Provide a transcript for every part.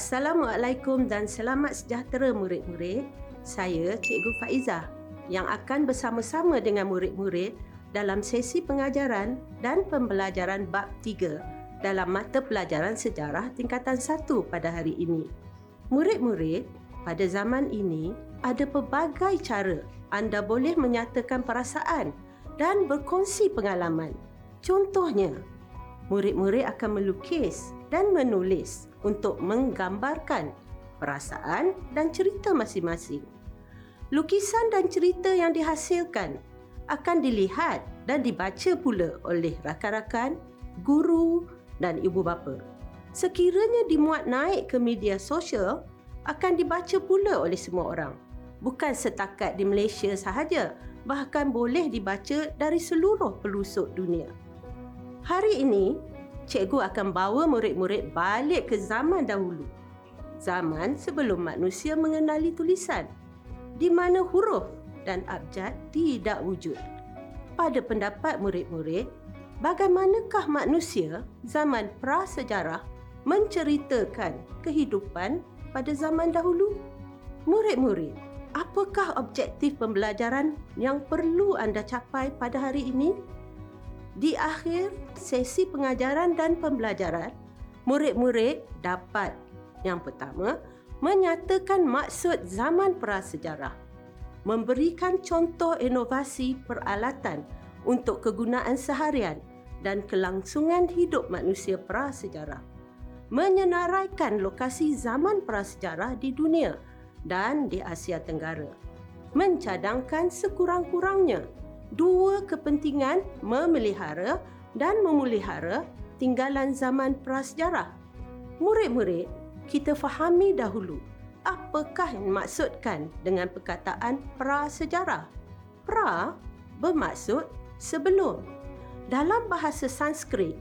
Assalamualaikum dan selamat sejahtera murid-murid. Saya Cikgu Faizah yang akan bersama-sama dengan murid-murid dalam sesi pengajaran dan pembelajaran bab 3 dalam mata pelajaran sejarah tingkatan 1 pada hari ini. Murid-murid, pada zaman ini ada pelbagai cara anda boleh menyatakan perasaan dan berkongsi pengalaman. Contohnya, murid-murid akan melukis dan menulis untuk menggambarkan perasaan dan cerita masing-masing. Lukisan dan cerita yang dihasilkan akan dilihat dan dibaca pula oleh rakan-rakan, guru dan ibu bapa. Sekiranya dimuat naik ke media sosial, akan dibaca pula oleh semua orang. Bukan setakat di Malaysia sahaja, bahkan boleh dibaca dari seluruh pelosok dunia. Hari ini, cikgu akan bawa murid-murid balik ke zaman dahulu. Zaman sebelum manusia mengenali tulisan. Di mana huruf dan abjad tidak wujud. Pada pendapat murid-murid, bagaimanakah manusia zaman prasejarah menceritakan kehidupan pada zaman dahulu? Murid-murid, apakah objektif pembelajaran yang perlu anda capai pada hari ini? Di akhir sesi pengajaran dan pembelajaran, murid-murid dapat yang pertama menyatakan maksud zaman prasejarah, memberikan contoh inovasi peralatan untuk kegunaan seharian dan kelangsungan hidup manusia prasejarah, menyenaraikan lokasi zaman prasejarah di dunia dan di Asia Tenggara, mencadangkan sekurang-kurangnya dua kepentingan memelihara dan memulihara tinggalan zaman prasejarah. Murid-murid, kita fahami dahulu apakah yang dimaksudkan dengan perkataan prasejarah. Pra bermaksud sebelum. Dalam bahasa Sanskrit,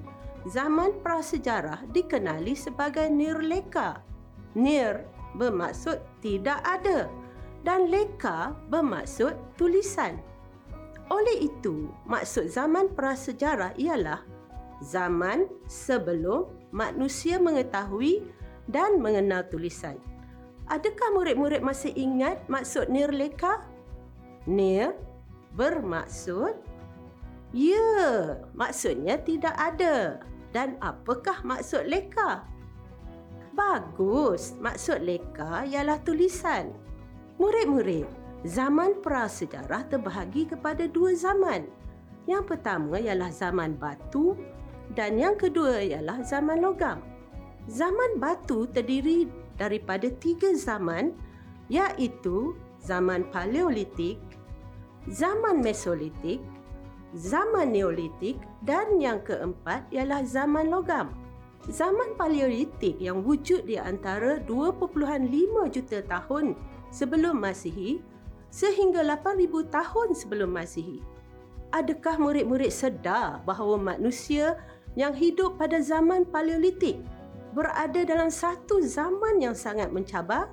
zaman prasejarah dikenali sebagai nirleka. Nir bermaksud tidak ada dan leka bermaksud tulisan. Oleh itu, maksud zaman prasejarah ialah zaman sebelum manusia mengetahui dan mengenal tulisan. Adakah murid-murid masih ingat maksud nirleka? Nir bermaksud ya, maksudnya tidak ada. Dan apakah maksud leka? Bagus, maksud leka ialah tulisan. Murid-murid, zaman prasejarah terbahagi kepada dua zaman. Yang pertama ialah zaman batu dan yang kedua ialah zaman logam. Zaman batu terdiri daripada tiga zaman iaitu zaman paleolitik, zaman mesolitik, zaman neolitik dan yang keempat ialah zaman logam. Zaman paleolitik yang wujud di antara 2.5 juta tahun sebelum Masihi sehingga 8000 tahun sebelum Masihi. Adakah murid-murid sedar bahawa manusia yang hidup pada zaman Paleolitik berada dalam satu zaman yang sangat mencabar?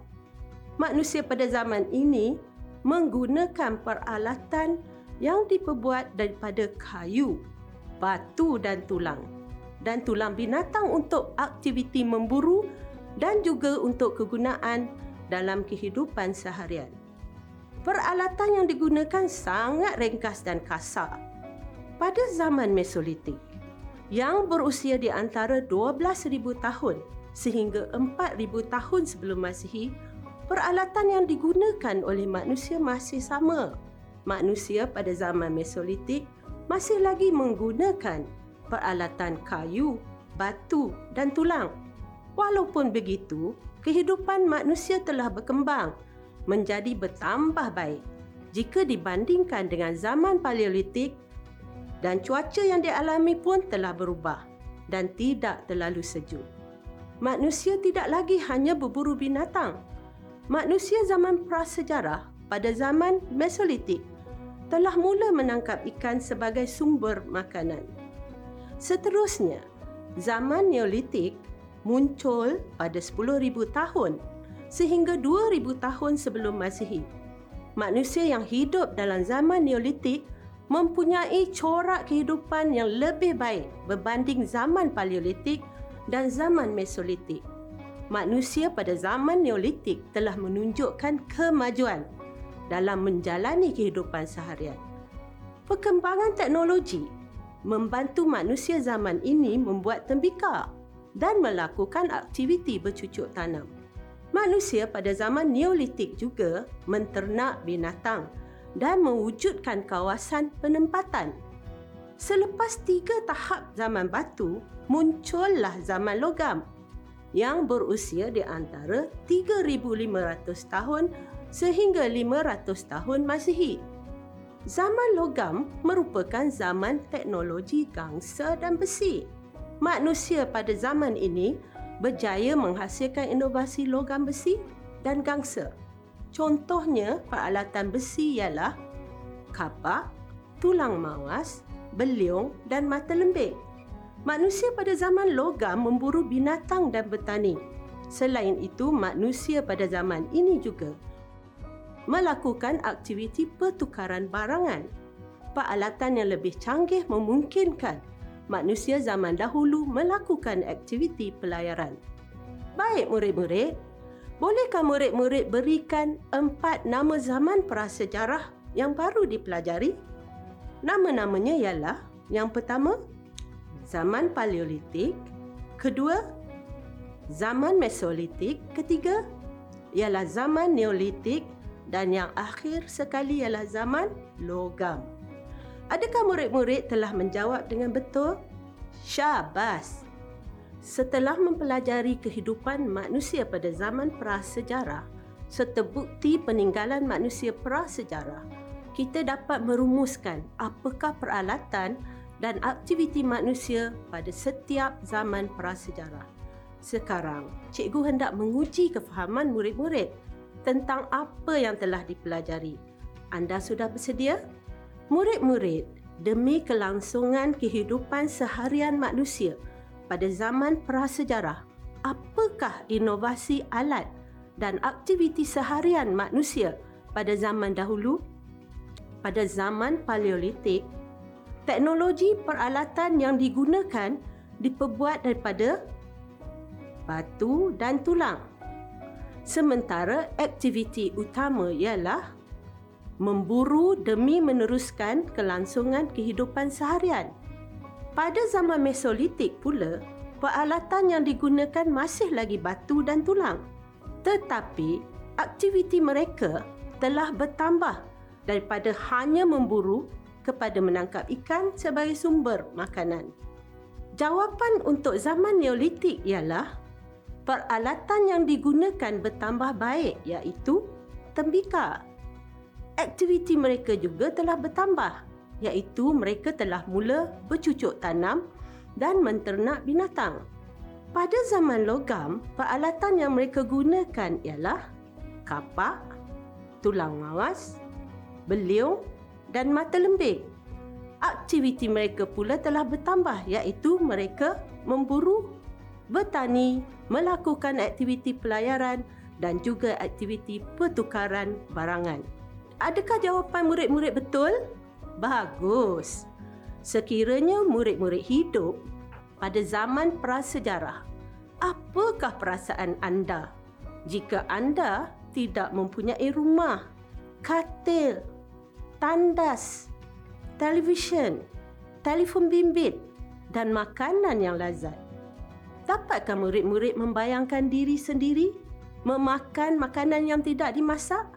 Manusia pada zaman ini menggunakan peralatan yang diperbuat daripada kayu, batu dan tulang dan tulang binatang untuk aktiviti memburu dan juga untuk kegunaan dalam kehidupan seharian peralatan yang digunakan sangat ringkas dan kasar. Pada zaman Mesolitik, yang berusia di antara 12,000 tahun sehingga 4,000 tahun sebelum Masihi, peralatan yang digunakan oleh manusia masih sama. Manusia pada zaman Mesolitik masih lagi menggunakan peralatan kayu, batu dan tulang. Walaupun begitu, kehidupan manusia telah berkembang menjadi bertambah baik jika dibandingkan dengan zaman paleolitik dan cuaca yang dialami pun telah berubah dan tidak terlalu sejuk. Manusia tidak lagi hanya berburu binatang. Manusia zaman prasejarah pada zaman Mesolitik telah mula menangkap ikan sebagai sumber makanan. Seterusnya, zaman Neolitik muncul pada 10,000 tahun sehingga 2000 tahun sebelum Masihi. Manusia yang hidup dalam zaman Neolitik mempunyai corak kehidupan yang lebih baik berbanding zaman Paleolitik dan zaman Mesolitik. manusia pada zaman Neolitik telah menunjukkan kemajuan dalam menjalani kehidupan seharian. Perkembangan teknologi membantu manusia zaman ini membuat tembikar dan melakukan aktiviti bercucuk tanam. Manusia pada zaman Neolitik juga menternak binatang dan mewujudkan kawasan penempatan. Selepas tiga tahap zaman batu, muncullah zaman logam yang berusia di antara 3,500 tahun sehingga 500 tahun Masihi. Zaman logam merupakan zaman teknologi gangsa dan besi manusia pada zaman ini berjaya menghasilkan inovasi logam besi dan gangsa. Contohnya, peralatan besi ialah kapak, tulang mawas, beliung dan mata lembik. Manusia pada zaman logam memburu binatang dan bertani. Selain itu, manusia pada zaman ini juga melakukan aktiviti pertukaran barangan. Peralatan yang lebih canggih memungkinkan manusia zaman dahulu melakukan aktiviti pelayaran. Baik murid-murid, bolehkah murid-murid berikan empat nama zaman prasejarah yang baru dipelajari? Nama-namanya ialah yang pertama, zaman Paleolitik, kedua, zaman Mesolitik, ketiga, ialah zaman Neolitik dan yang akhir sekali ialah zaman Logam. Adakah murid-murid telah menjawab dengan betul? Syabas! Setelah mempelajari kehidupan manusia pada zaman prasejarah serta bukti peninggalan manusia prasejarah, kita dapat merumuskan apakah peralatan dan aktiviti manusia pada setiap zaman prasejarah. Sekarang, cikgu hendak menguji kefahaman murid-murid tentang apa yang telah dipelajari. Anda sudah bersedia? Murid-murid, demi kelangsungan kehidupan seharian manusia pada zaman prasejarah, apakah inovasi alat dan aktiviti seharian manusia pada zaman dahulu? Pada zaman Paleolitik, teknologi peralatan yang digunakan diperbuat daripada batu dan tulang. Sementara aktiviti utama ialah memburu demi meneruskan kelangsungan kehidupan seharian. Pada zaman Mesolitik pula, peralatan yang digunakan masih lagi batu dan tulang. Tetapi, aktiviti mereka telah bertambah daripada hanya memburu kepada menangkap ikan sebagai sumber makanan. Jawapan untuk zaman Neolitik ialah peralatan yang digunakan bertambah baik iaitu tembikar aktiviti mereka juga telah bertambah iaitu mereka telah mula bercucuk tanam dan menternak binatang. Pada zaman logam, peralatan yang mereka gunakan ialah kapak, tulang mawas, beliung dan mata lembik. Aktiviti mereka pula telah bertambah iaitu mereka memburu, bertani, melakukan aktiviti pelayaran dan juga aktiviti pertukaran barangan. Adakah jawapan murid-murid betul? Bagus. Sekiranya murid-murid hidup pada zaman prasejarah, apakah perasaan anda jika anda tidak mempunyai rumah, katil, tandas, televisyen, telefon bimbit dan makanan yang lazat? Dapatkah murid-murid membayangkan diri sendiri memakan makanan yang tidak dimasak?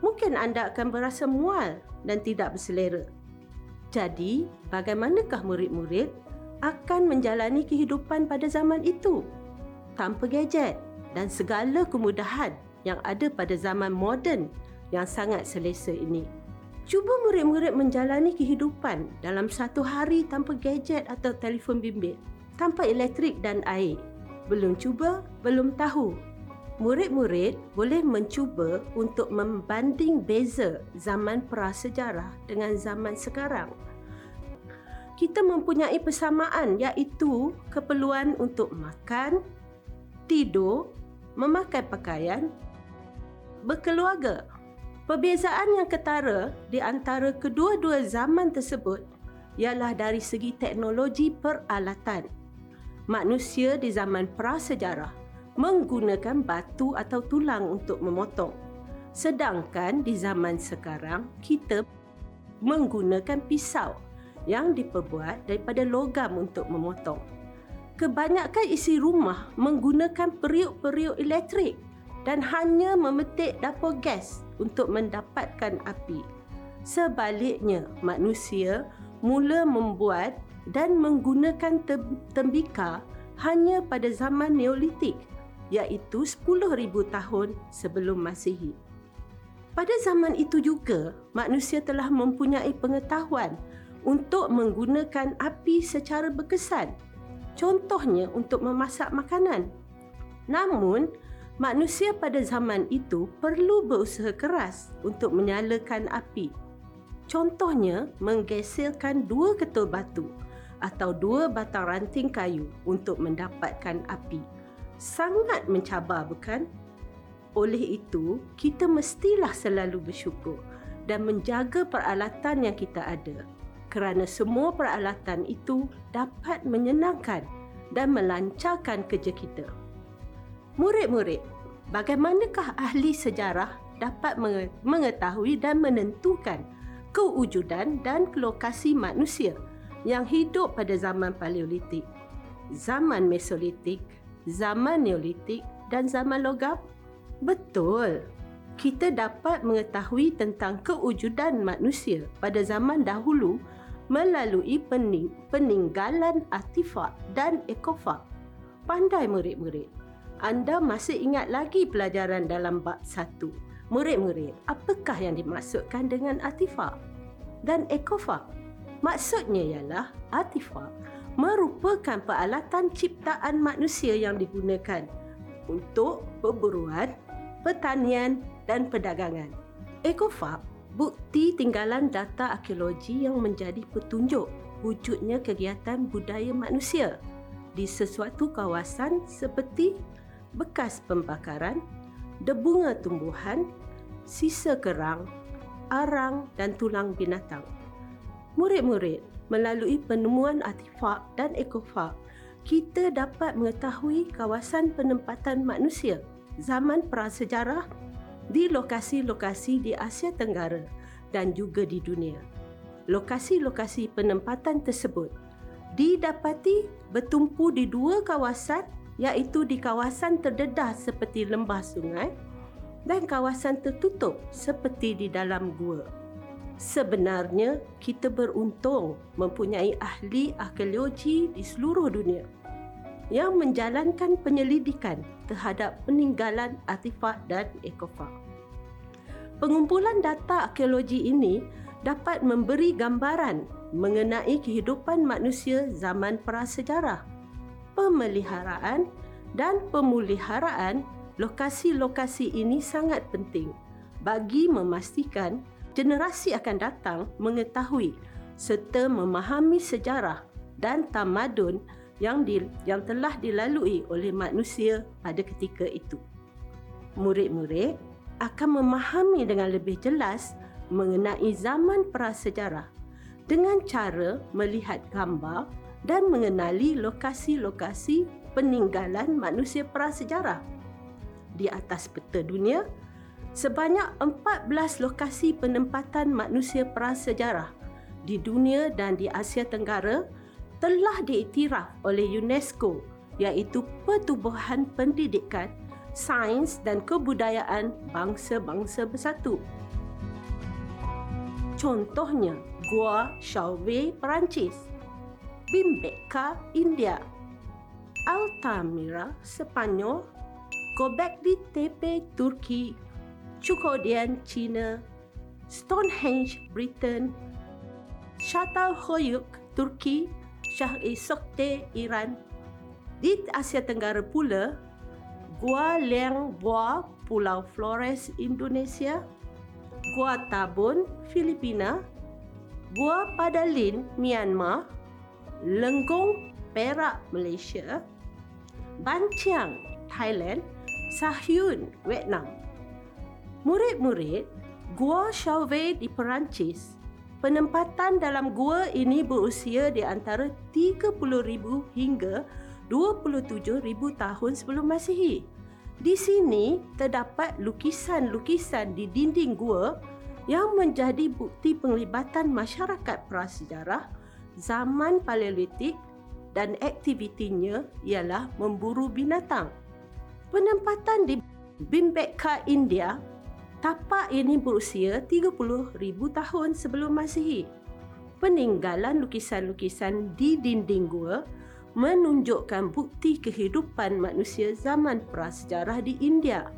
Mungkin anda akan berasa mual dan tidak berselera. Jadi, bagaimanakah murid-murid akan menjalani kehidupan pada zaman itu tanpa gadget dan segala kemudahan yang ada pada zaman moden yang sangat selesa ini? Cuba murid-murid menjalani kehidupan dalam satu hari tanpa gadget atau telefon bimbit, tanpa elektrik dan air. Belum cuba, belum tahu murid-murid boleh mencuba untuk membanding beza zaman prasejarah dengan zaman sekarang. Kita mempunyai persamaan iaitu keperluan untuk makan, tidur, memakai pakaian, berkeluarga. Perbezaan yang ketara di antara kedua-dua zaman tersebut ialah dari segi teknologi peralatan. Manusia di zaman prasejarah menggunakan batu atau tulang untuk memotong. Sedangkan di zaman sekarang kita menggunakan pisau yang diperbuat daripada logam untuk memotong. Kebanyakan isi rumah menggunakan periuk-periuk elektrik dan hanya memetik dapur gas untuk mendapatkan api. Sebaliknya, manusia mula membuat dan menggunakan tembikar hanya pada zaman Neolitik iaitu 10,000 tahun sebelum Masihi. Pada zaman itu juga, manusia telah mempunyai pengetahuan untuk menggunakan api secara berkesan. Contohnya untuk memasak makanan. Namun, manusia pada zaman itu perlu berusaha keras untuk menyalakan api. Contohnya, menggeserkan dua ketul batu atau dua batang ranting kayu untuk mendapatkan api. Sangat mencabar bukan? Oleh itu, kita mestilah selalu bersyukur dan menjaga peralatan yang kita ada kerana semua peralatan itu dapat menyenangkan dan melancarkan kerja kita. Murid-murid, bagaimanakah ahli sejarah dapat mengetahui dan menentukan kewujudan dan lokasi manusia yang hidup pada zaman Paleolitik, zaman Mesolitik, zaman Neolitik dan zaman logam? Betul. Kita dapat mengetahui tentang kewujudan manusia pada zaman dahulu melalui pening- peninggalan artifak dan ekofak. Pandai murid-murid. Anda masih ingat lagi pelajaran dalam bab satu. Murid-murid, apakah yang dimaksudkan dengan artifak dan ekofak? Maksudnya ialah artifak merupakan peralatan ciptaan manusia yang digunakan untuk perburuan, pertanian dan perdagangan. Ekofab bukti tinggalan data arkeologi yang menjadi petunjuk wujudnya kegiatan budaya manusia di sesuatu kawasan seperti bekas pembakaran, debunga tumbuhan, sisa kerang, arang dan tulang binatang. Murid-murid melalui penemuan artifak dan ekofak, kita dapat mengetahui kawasan penempatan manusia zaman prasejarah di lokasi-lokasi di Asia Tenggara dan juga di dunia. Lokasi-lokasi penempatan tersebut didapati bertumpu di dua kawasan iaitu di kawasan terdedah seperti lembah sungai dan kawasan tertutup seperti di dalam gua. Sebenarnya kita beruntung mempunyai ahli arkeologi di seluruh dunia yang menjalankan penyelidikan terhadap peninggalan artifak dan ekofak. Pengumpulan data arkeologi ini dapat memberi gambaran mengenai kehidupan manusia zaman prasejarah, pemeliharaan dan pemuliharaan lokasi-lokasi ini sangat penting bagi memastikan generasi akan datang mengetahui serta memahami sejarah dan tamadun yang di, yang telah dilalui oleh manusia pada ketika itu. Murid-murid akan memahami dengan lebih jelas mengenai zaman prasejarah dengan cara melihat gambar dan mengenali lokasi-lokasi peninggalan manusia prasejarah. Di atas peta dunia, sebanyak 14 lokasi penempatan manusia prasejarah di dunia dan di Asia Tenggara telah diiktiraf oleh UNESCO iaitu Pertubuhan Pendidikan, Sains dan Kebudayaan Bangsa-Bangsa Bersatu. Contohnya, Gua Chauvet, Perancis, Bimbeka, India, Altamira, Sepanyol, Göbekli Tepe, Turki, Cukodian, China, Stonehenge, Britain, Çatalhöyük, Turki, Shah-e Sokte Iran. Di Asia Tenggara pula, Gua Liang Bua Pulau Flores Indonesia, Gua Tabun Filipina, Gua Padalin Myanmar, Lenggong Perak Malaysia, Banciang Thailand, Sahyun Vietnam. Murid-murid Gua Chauvet di Perancis Penempatan dalam gua ini berusia di antara 30,000 hingga 27,000 tahun sebelum Masihi. Di sini terdapat lukisan-lukisan di dinding gua yang menjadi bukti penglibatan masyarakat prasejarah zaman Paleolitik dan aktivitinya ialah memburu binatang. Penempatan di Bhimbeka, India, tapak ini berusia 30,000 tahun sebelum Masihi. Peninggalan lukisan-lukisan di dinding gua menunjukkan bukti kehidupan manusia zaman prasejarah di India.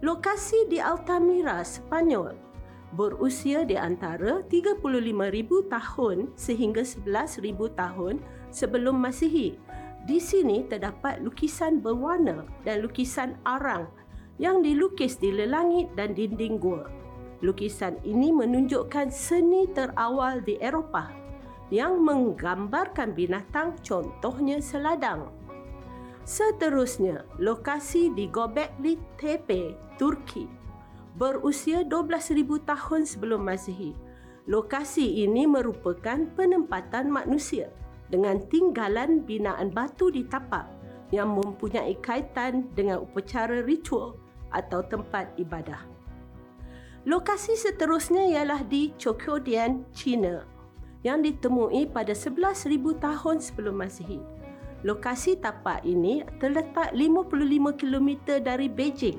Lokasi di Altamira, Spanyol berusia di antara 35,000 tahun sehingga 11,000 tahun sebelum Masihi. Di sini terdapat lukisan berwarna dan lukisan arang yang dilukis di lelangit dan dinding gua. Lukisan ini menunjukkan seni terawal di Eropah yang menggambarkan binatang contohnya seladang. Seterusnya, lokasi di Göbekli Tepe, Turki berusia 12,000 tahun sebelum Masihi. Lokasi ini merupakan penempatan manusia dengan tinggalan binaan batu di tapak yang mempunyai kaitan dengan upacara ritual atau tempat ibadah. Lokasi seterusnya ialah di Chokyodian, China yang ditemui pada 11,000 tahun sebelum Masihi. Lokasi tapak ini terletak 55 km dari Beijing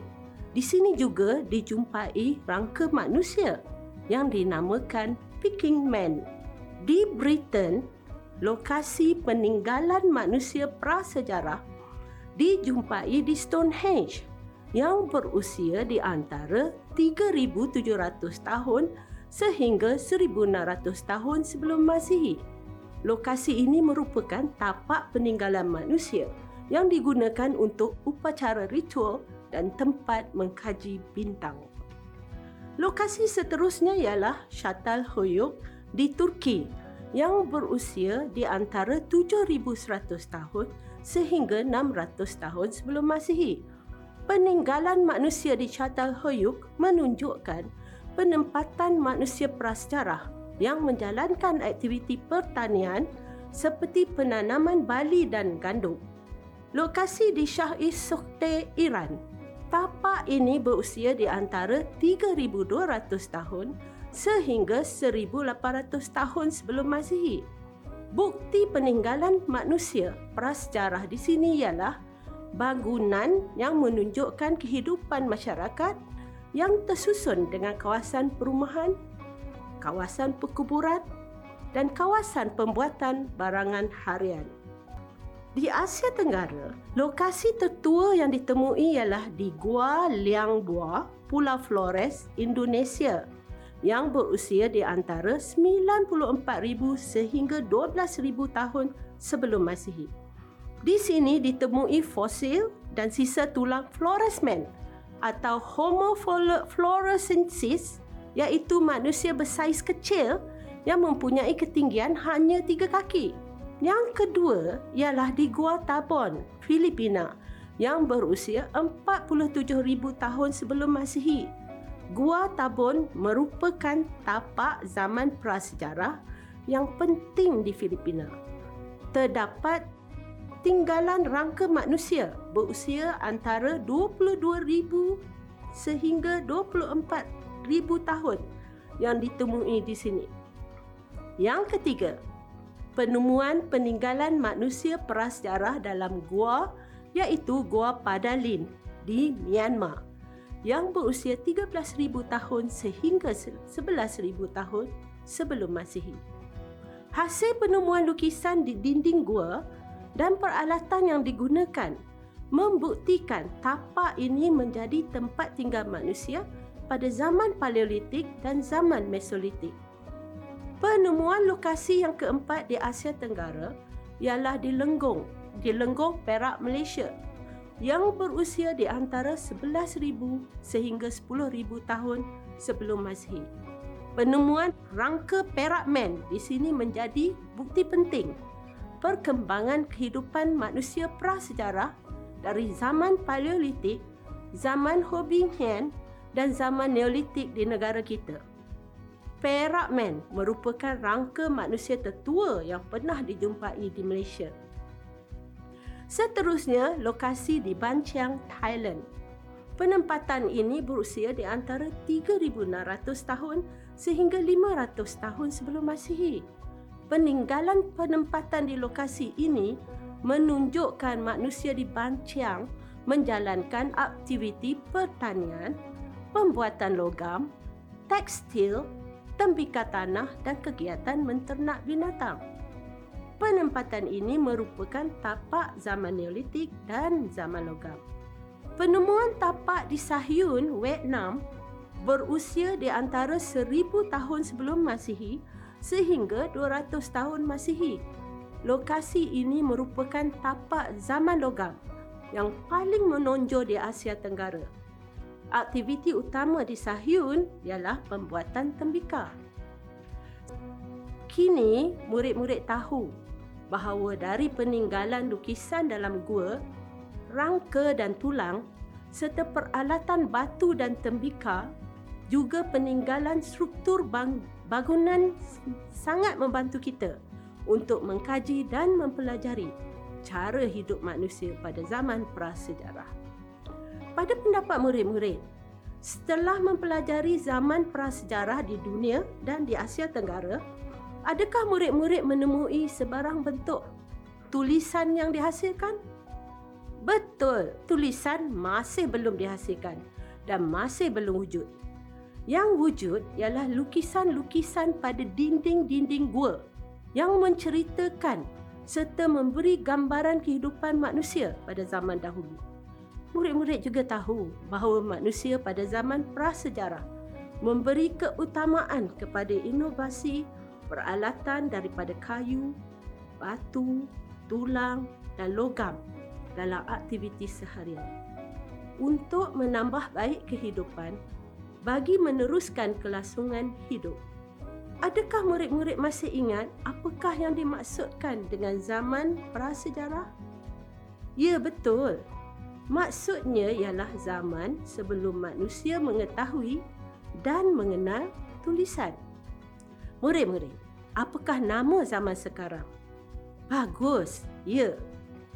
di sini juga dijumpai rangka manusia yang dinamakan Peking Man. Di Britain, lokasi peninggalan manusia prasejarah dijumpai di Stonehenge yang berusia di antara 3700 tahun sehingga 1600 tahun sebelum Masihi. Lokasi ini merupakan tapak peninggalan manusia yang digunakan untuk upacara ritual dan tempat mengkaji bintang. Lokasi seterusnya ialah Shatal Hoyuk di Turki yang berusia di antara 7100 tahun sehingga 600 tahun sebelum Masihi. Peninggalan manusia di Shatal Hoyuk menunjukkan penempatan manusia prasejarah yang menjalankan aktiviti pertanian seperti penanaman bali dan gandum. Lokasi di Shah is Sokte, Iran tapak ini berusia di antara 3200 tahun sehingga 1800 tahun sebelum Masihi. Bukti peninggalan manusia prasejarah di sini ialah bangunan yang menunjukkan kehidupan masyarakat yang tersusun dengan kawasan perumahan, kawasan perkuburan dan kawasan pembuatan barangan harian. Di Asia Tenggara, lokasi tertua yang ditemui ialah di Gua Liang Bua, Pulau Flores, Indonesia yang berusia di antara 94,000 sehingga 12,000 tahun sebelum Masihi. Di sini ditemui fosil dan sisa tulang Floresman atau Homo florescensis iaitu manusia bersaiz kecil yang mempunyai ketinggian hanya tiga kaki. Yang kedua ialah di Gua Tabon, Filipina yang berusia 47,000 tahun sebelum Masihi. Gua Tabon merupakan tapak zaman prasejarah yang penting di Filipina. Terdapat tinggalan rangka manusia berusia antara 22,000 sehingga 24,000 tahun yang ditemui di sini. Yang ketiga, penemuan peninggalan manusia prasejarah dalam gua iaitu Gua Padalin di Myanmar yang berusia 13,000 tahun sehingga 11,000 tahun sebelum Masihi. Hasil penemuan lukisan di dinding gua dan peralatan yang digunakan membuktikan tapak ini menjadi tempat tinggal manusia pada zaman Paleolitik dan zaman Mesolitik. Penemuan lokasi yang keempat di Asia Tenggara ialah di Lenggong, di Lenggong, Perak, Malaysia yang berusia di antara 11,000 sehingga 10,000 tahun sebelum Masihi. Penemuan rangka Perak Man di sini menjadi bukti penting perkembangan kehidupan manusia prasejarah dari zaman Paleolitik, zaman Hobbingian dan zaman Neolitik di negara kita. Perak Man merupakan rangka manusia tertua yang pernah dijumpai di Malaysia. Seterusnya, lokasi di Ban Thailand. Penempatan ini berusia di antara 3,600 tahun sehingga 500 tahun sebelum Masihi. Peninggalan penempatan di lokasi ini menunjukkan manusia di Ban menjalankan aktiviti pertanian, pembuatan logam, tekstil, tembikar tanah dan kegiatan menternak binatang. Penempatan ini merupakan tapak zaman Neolitik dan zaman logam. Penemuan tapak di Sahyun, Vietnam berusia di antara 1000 tahun sebelum Masihi sehingga 200 tahun Masihi. Lokasi ini merupakan tapak zaman logam yang paling menonjol di Asia Tenggara. Aktiviti utama di Sahyun ialah pembuatan tembikar. Kini, murid-murid tahu bahawa dari peninggalan lukisan dalam gua, rangka dan tulang serta peralatan batu dan tembikar juga peninggalan struktur bangunan sangat membantu kita untuk mengkaji dan mempelajari cara hidup manusia pada zaman prasejarah. Pada pendapat murid-murid, setelah mempelajari zaman prasejarah di dunia dan di Asia Tenggara, Adakah murid-murid menemui sebarang bentuk tulisan yang dihasilkan? Betul, tulisan masih belum dihasilkan dan masih belum wujud. Yang wujud ialah lukisan-lukisan pada dinding-dinding gua yang menceritakan serta memberi gambaran kehidupan manusia pada zaman dahulu. Murid-murid juga tahu bahawa manusia pada zaman prasejarah memberi keutamaan kepada inovasi peralatan daripada kayu, batu, tulang dan logam dalam aktiviti seharian. Untuk menambah baik kehidupan bagi meneruskan kelangsungan hidup. Adakah murid-murid masih ingat apakah yang dimaksudkan dengan zaman prasejarah? Ya, betul. Maksudnya ialah zaman sebelum manusia mengetahui dan mengenal tulisan. Murid-murid, apakah nama zaman sekarang? Bagus. Ya.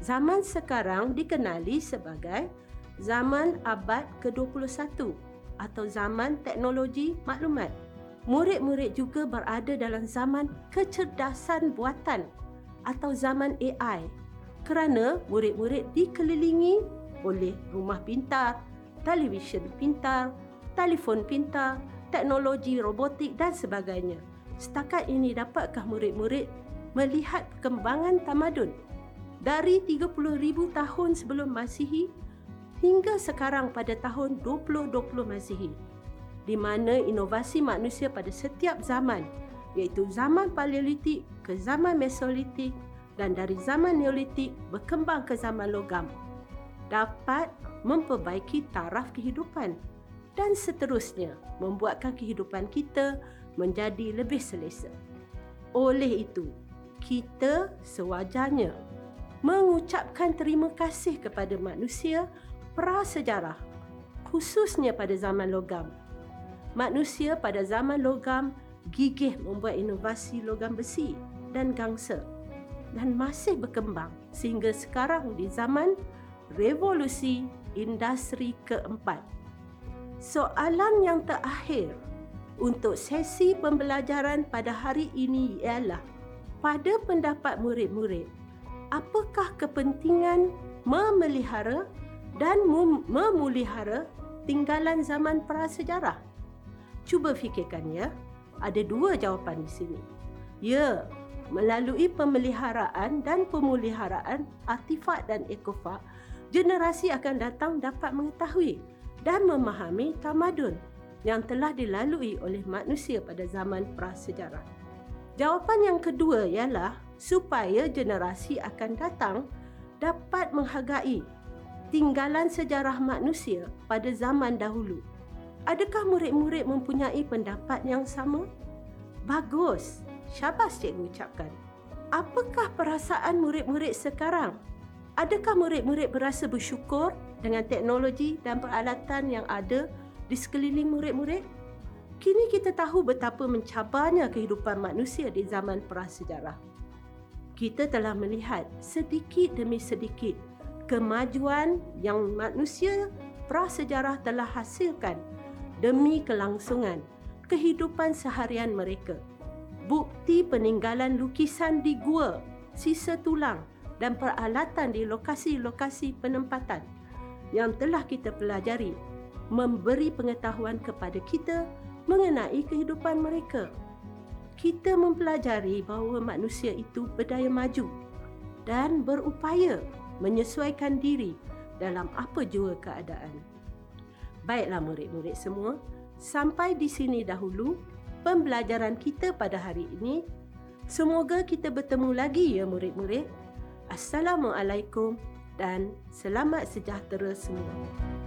Zaman sekarang dikenali sebagai zaman abad ke-21 atau zaman teknologi maklumat. Murid-murid juga berada dalam zaman kecerdasan buatan atau zaman AI kerana murid-murid dikelilingi oleh rumah pintar, televisyen pintar, telefon pintar, teknologi robotik dan sebagainya. Setakat ini dapatkah murid-murid melihat perkembangan tamadun dari 30,000 tahun sebelum Masihi hingga sekarang pada tahun 2020 Masihi di mana inovasi manusia pada setiap zaman iaitu zaman Paleolitik ke zaman Mesolitik dan dari zaman Neolitik berkembang ke zaman logam dapat memperbaiki taraf kehidupan dan seterusnya membuatkan kehidupan kita menjadi lebih selesa. Oleh itu, kita sewajarnya mengucapkan terima kasih kepada manusia prasejarah khususnya pada zaman logam. Manusia pada zaman logam gigih membuat inovasi logam besi dan gangsa dan masih berkembang sehingga sekarang di zaman revolusi industri keempat. Soalan yang terakhir untuk sesi pembelajaran pada hari ini ialah pada pendapat murid-murid apakah kepentingan memelihara dan memulihara tinggalan zaman prasejarah. Cuba fikirkan ya ada dua jawapan di sini. Ya melalui pemeliharaan dan pemuliharaan artifak dan ekofak generasi akan datang dapat mengetahui dan memahami tamadun yang telah dilalui oleh manusia pada zaman prasejarah. Jawapan yang kedua ialah supaya generasi akan datang dapat menghargai tinggalan sejarah manusia pada zaman dahulu. Adakah murid-murid mempunyai pendapat yang sama? Bagus. Syabas cikgu ucapkan. Apakah perasaan murid-murid sekarang? Adakah murid-murid berasa bersyukur dengan teknologi dan peralatan yang ada di sekeliling murid-murid. Kini kita tahu betapa mencabarnya kehidupan manusia di zaman prasejarah. kita telah melihat sedikit demi sedikit kemajuan yang manusia prasejarah telah hasilkan demi kelangsungan kehidupan seharian mereka. Bukti peninggalan lukisan di gua, sisa tulang dan peralatan di lokasi-lokasi penempatan yang telah kita pelajari memberi pengetahuan kepada kita mengenai kehidupan mereka. Kita mempelajari bahawa manusia itu berdaya maju dan berupaya menyesuaikan diri dalam apa jua keadaan. Baiklah murid-murid semua, sampai di sini dahulu pembelajaran kita pada hari ini. Semoga kita bertemu lagi ya murid-murid. Assalamualaikum dan selamat sejahtera semua.